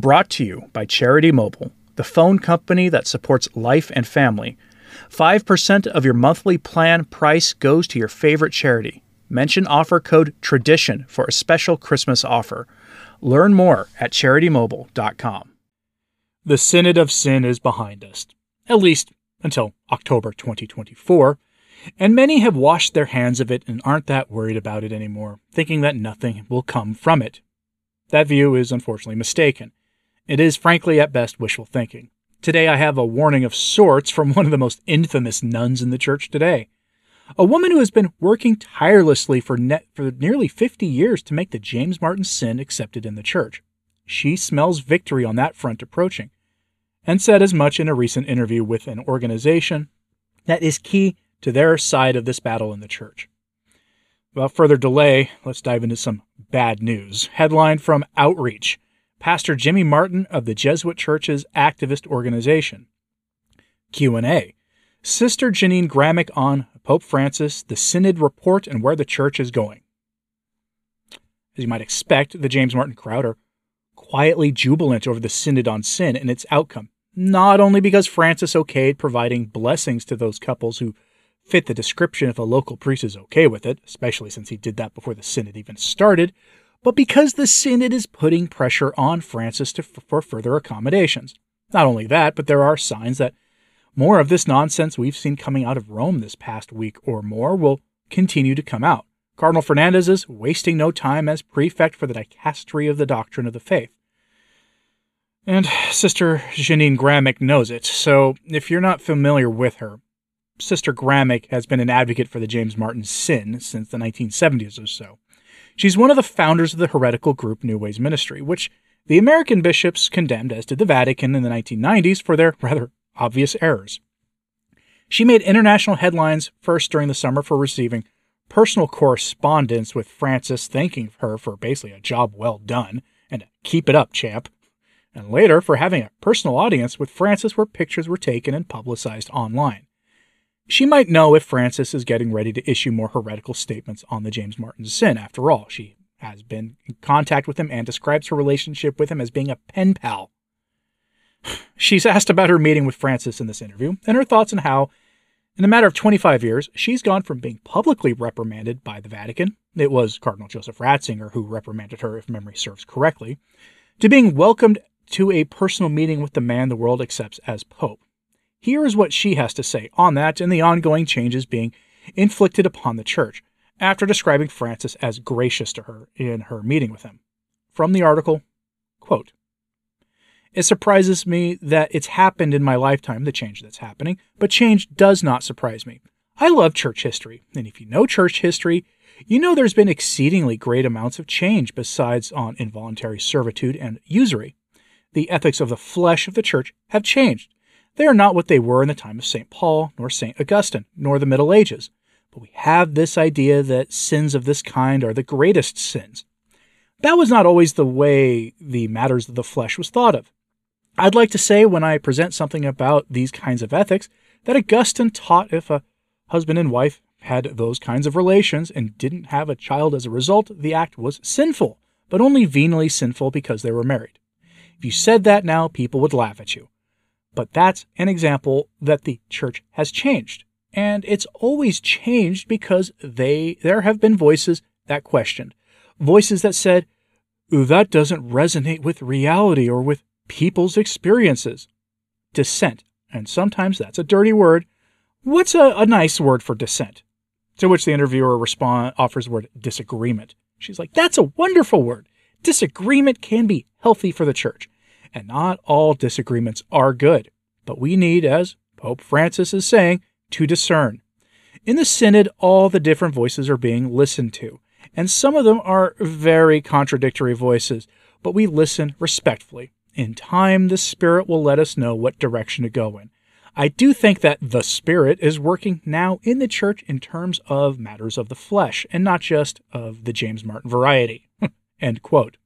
Brought to you by Charity Mobile, the phone company that supports life and family. 5% of your monthly plan price goes to your favorite charity. Mention offer code TRADITION for a special Christmas offer. Learn more at charitymobile.com. The Synod of Sin is behind us, at least until October 2024, and many have washed their hands of it and aren't that worried about it anymore, thinking that nothing will come from it. That view is unfortunately mistaken. It is, frankly, at best wishful thinking. Today I have a warning of sorts from one of the most infamous nuns in the church today. A woman who has been working tirelessly for, net, for nearly 50 years to make the James Martin sin accepted in the church. She smells victory on that front approaching, and said as much in a recent interview with an organization that is key to their side of this battle in the church. Without further delay, let's dive into some bad news. Headline from Outreach Pastor Jimmy Martin of the Jesuit Church's activist organization. Q&A. Sister Jeannine Gramick on Pope Francis, the Synod report and where the church is going. As you might expect, the James Martin crowd are quietly jubilant over the Synod on Sin and its outcome, not only because Francis okayed providing blessings to those couples who fit the description if a local priest is okay with it, especially since he did that before the Synod even started, but because the Synod is putting pressure on Francis to, for further accommodations. Not only that, but there are signs that more of this nonsense we've seen coming out of Rome this past week or more will continue to come out. Cardinal Fernandez is wasting no time as prefect for the dicastery of the doctrine of the faith. And Sister Jeannine Gramick knows it, so if you're not familiar with her, Sister Gramick has been an advocate for the James Martin sin since the 1970s or so. She's one of the founders of the heretical group New Ways Ministry, which the American bishops condemned, as did the Vatican in the 1990s, for their rather obvious errors. She made international headlines first during the summer for receiving personal correspondence with Francis thanking her for basically a job well done and keep it up, champ, and later for having a personal audience with Francis where pictures were taken and publicized online. She might know if Francis is getting ready to issue more heretical statements on the James Martin sin. After all, she has been in contact with him and describes her relationship with him as being a pen pal. She's asked about her meeting with Francis in this interview and her thoughts on how, in a matter of 25 years, she's gone from being publicly reprimanded by the Vatican, it was Cardinal Joseph Ratzinger who reprimanded her, if memory serves correctly, to being welcomed to a personal meeting with the man the world accepts as Pope. Here is what she has to say on that and the ongoing changes being inflicted upon the church after describing Francis as gracious to her in her meeting with him. From the article, quote, It surprises me that it's happened in my lifetime, the change that's happening, but change does not surprise me. I love church history, and if you know church history, you know there's been exceedingly great amounts of change besides on involuntary servitude and usury. The ethics of the flesh of the church have changed they are not what they were in the time of St. Paul, nor St. Augustine, nor the Middle Ages. But we have this idea that sins of this kind are the greatest sins. That was not always the way the matters of the flesh was thought of. I'd like to say when I present something about these kinds of ethics that Augustine taught if a husband and wife had those kinds of relations and didn't have a child as a result, the act was sinful, but only venially sinful because they were married. If you said that now, people would laugh at you. But that's an example that the church has changed. And it's always changed because they there have been voices that questioned. Voices that said, that doesn't resonate with reality or with people's experiences. Dissent. And sometimes that's a dirty word. What's a, a nice word for dissent? To which the interviewer respond, offers the word disagreement. She's like, that's a wonderful word. Disagreement can be healthy for the church and not all disagreements are good. But we need, as Pope Francis is saying, to discern. In the Synod, all the different voices are being listened to, and some of them are very contradictory voices, but we listen respectfully. In time, the Spirit will let us know what direction to go in. I do think that the Spirit is working now in the church in terms of matters of the flesh, and not just of the James Martin variety. End quote.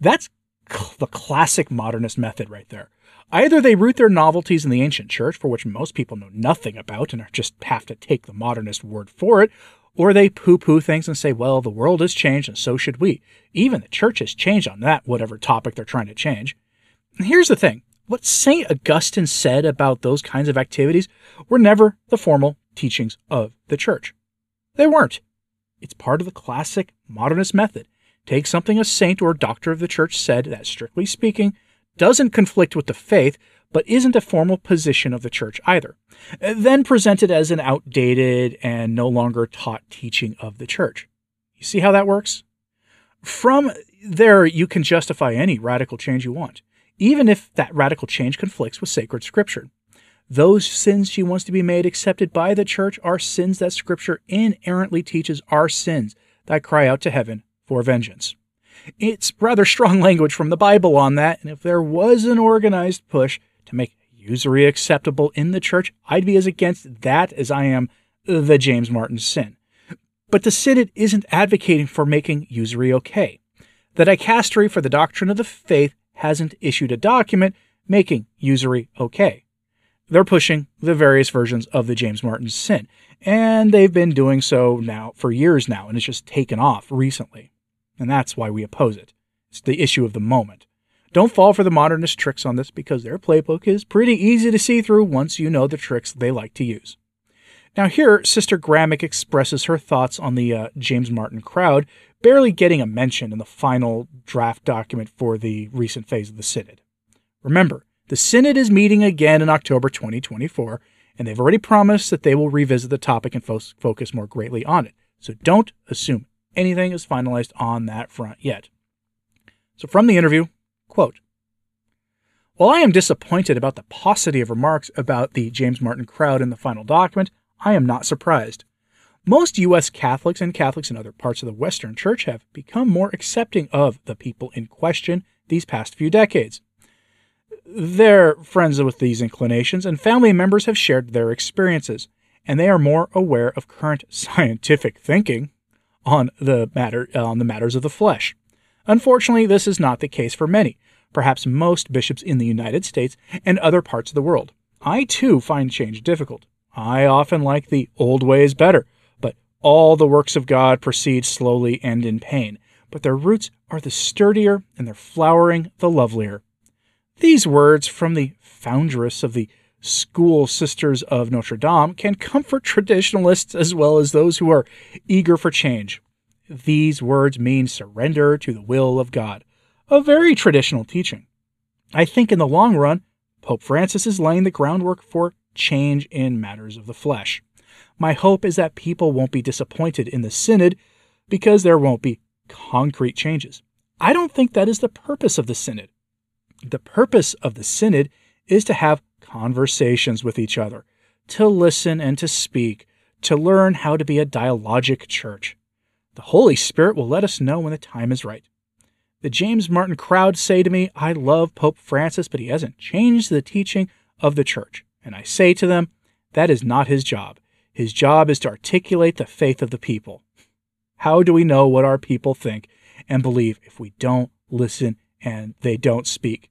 That's the classic modernist method right there. Either they root their novelties in the ancient church, for which most people know nothing about and just have to take the modernist word for it, Or they poo poo things and say, well, the world has changed and so should we. Even the church has changed on that, whatever topic they're trying to change. And here's the thing what St. Augustine said about those kinds of activities were never the formal teachings of the church. They weren't. It's part of the classic modernist method. Take something a saint or doctor of the church said that, strictly speaking, doesn't conflict with the faith, but isn't a formal position of the church either. Then present it as an outdated and no longer taught teaching of the church. You see how that works? From there, you can justify any radical change you want, even if that radical change conflicts with sacred scripture. Those sins she wants to be made accepted by the church are sins that scripture inerrantly teaches are sins that cry out to heaven for vengeance. It's rather strong language from the Bible on that, and if there was an organized push to make usury acceptable in the church, I'd be as against that as I am the James Martin sin. But the Synod isn't advocating for making usury okay. The Dicastery for the Doctrine of the Faith hasn't issued a document making usury okay. They're pushing the various versions of the James Martin sin, and they've been doing so now for years now, and it's just taken off recently. And that's why we oppose it. It's the issue of the moment. Don't fall for the modernist tricks on this because their playbook is pretty easy to see through once you know the tricks they like to use. Now, here, Sister Gramick expresses her thoughts on the uh, James Martin crowd, barely getting a mention in the final draft document for the recent phase of the Synod. Remember, the Synod is meeting again in October 2024, and they've already promised that they will revisit the topic and fo- focus more greatly on it. So don't assume anything is finalized on that front yet. So, from the interview, Quote, While I am disappointed about the paucity of remarks about the James Martin crowd in the final document, I am not surprised. Most U.S. Catholics and Catholics in other parts of the Western Church have become more accepting of the people in question these past few decades. They're friends with these inclinations, and family members have shared their experiences, and they are more aware of current scientific thinking on the matter uh, on the matters of the flesh. Unfortunately, this is not the case for many, perhaps most bishops in the United States and other parts of the world. I too find change difficult. I often like the old ways better, but all the works of God proceed slowly and in pain, but their roots are the sturdier and their flowering the lovelier. These words from the foundress of the School Sisters of Notre Dame can comfort traditionalists as well as those who are eager for change. These words mean surrender to the will of God, a very traditional teaching. I think in the long run, Pope Francis is laying the groundwork for change in matters of the flesh. My hope is that people won't be disappointed in the Synod because there won't be concrete changes. I don't think that is the purpose of the Synod. The purpose of the Synod is to have conversations with each other, to listen and to speak, to learn how to be a dialogic church. The Holy Spirit will let us know when the time is right. The James Martin crowd say to me, I love Pope Francis, but he hasn't changed the teaching of the church. And I say to them, that is not his job. His job is to articulate the faith of the people. How do we know what our people think and believe if we don't listen and they don't speak?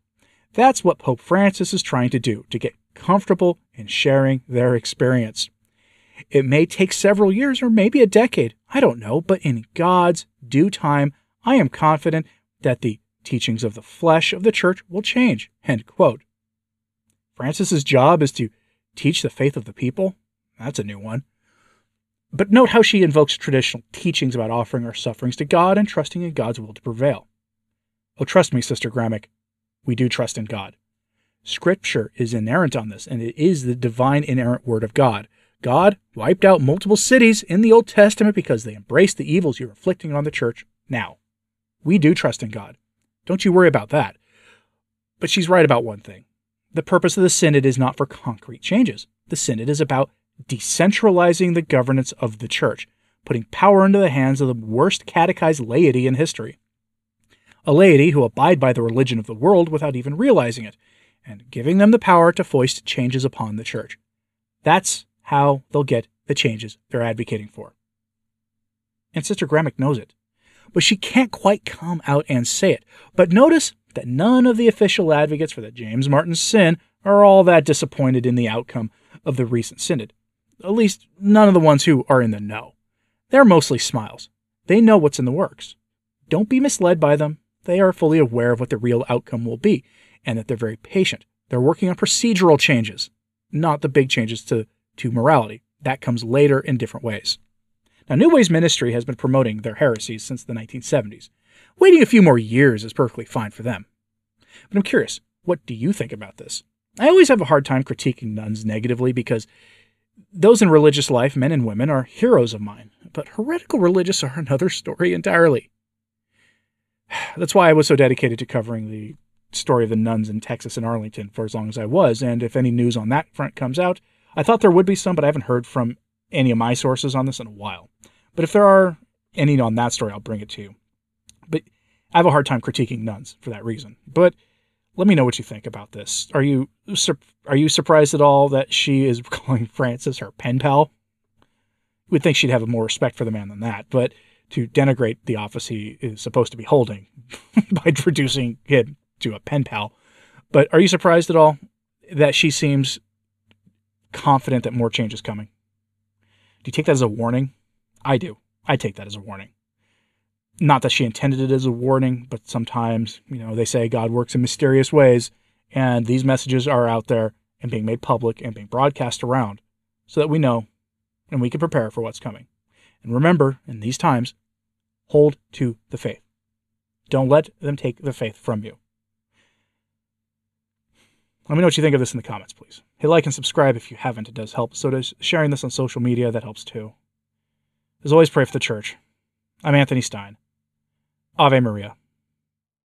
That's what Pope Francis is trying to do to get comfortable in sharing their experience. It may take several years or maybe a decade, I don't know, but in God's due time, I am confident that the teachings of the flesh of the church will change. End quote. Francis's job is to teach the faith of the people. That's a new one. But note how she invokes traditional teachings about offering our sufferings to God and trusting in God's will to prevail. Oh, trust me, Sister Gramick, we do trust in God. Scripture is inerrant on this, and it is the divine inerrant word of God. God wiped out multiple cities in the Old Testament because they embraced the evils you're inflicting on the church now. We do trust in God. Don't you worry about that. But she's right about one thing. The purpose of the Synod is not for concrete changes. The Synod is about decentralizing the governance of the church, putting power into the hands of the worst catechized laity in history. A laity who abide by the religion of the world without even realizing it, and giving them the power to foist changes upon the church. That's how they'll get the changes they're advocating for. And Sister Gramick knows it. But she can't quite come out and say it. But notice that none of the official advocates for the James Martin sin are all that disappointed in the outcome of the recent synod. At least, none of the ones who are in the know. They're mostly smiles. They know what's in the works. Don't be misled by them. They are fully aware of what the real outcome will be and that they're very patient. They're working on procedural changes, not the big changes to, to morality. That comes later in different ways. Now, New Ways Ministry has been promoting their heresies since the 1970s. Waiting a few more years is perfectly fine for them. But I'm curious, what do you think about this? I always have a hard time critiquing nuns negatively because those in religious life, men and women, are heroes of mine, but heretical religious are another story entirely. That's why I was so dedicated to covering the story of the nuns in Texas and Arlington for as long as I was, and if any news on that front comes out, I thought there would be some, but I haven't heard from any of my sources on this in a while. But if there are any on that story, I'll bring it to you. But I have a hard time critiquing nuns for that reason. But let me know what you think about this. Are you are you surprised at all that she is calling Francis her pen pal? Would think she'd have more respect for the man than that, but to denigrate the office he is supposed to be holding by introducing him to a pen pal. But are you surprised at all that she seems confident that more change is coming? Do you take that as a warning? I do. I take that as a warning not that she intended it as a warning, but sometimes, you know, they say God works in mysterious ways, and these messages are out there and being made public and being broadcast around so that we know and we can prepare for what's coming. And remember, in these times, hold to the faith. Don't let them take the faith from you. Let me know what you think of this in the comments, please. Hit like and subscribe if you haven't. It does help. So does sharing this on social media. That helps too. As always, pray for the church. I'm Anthony Stine. Ave Maria.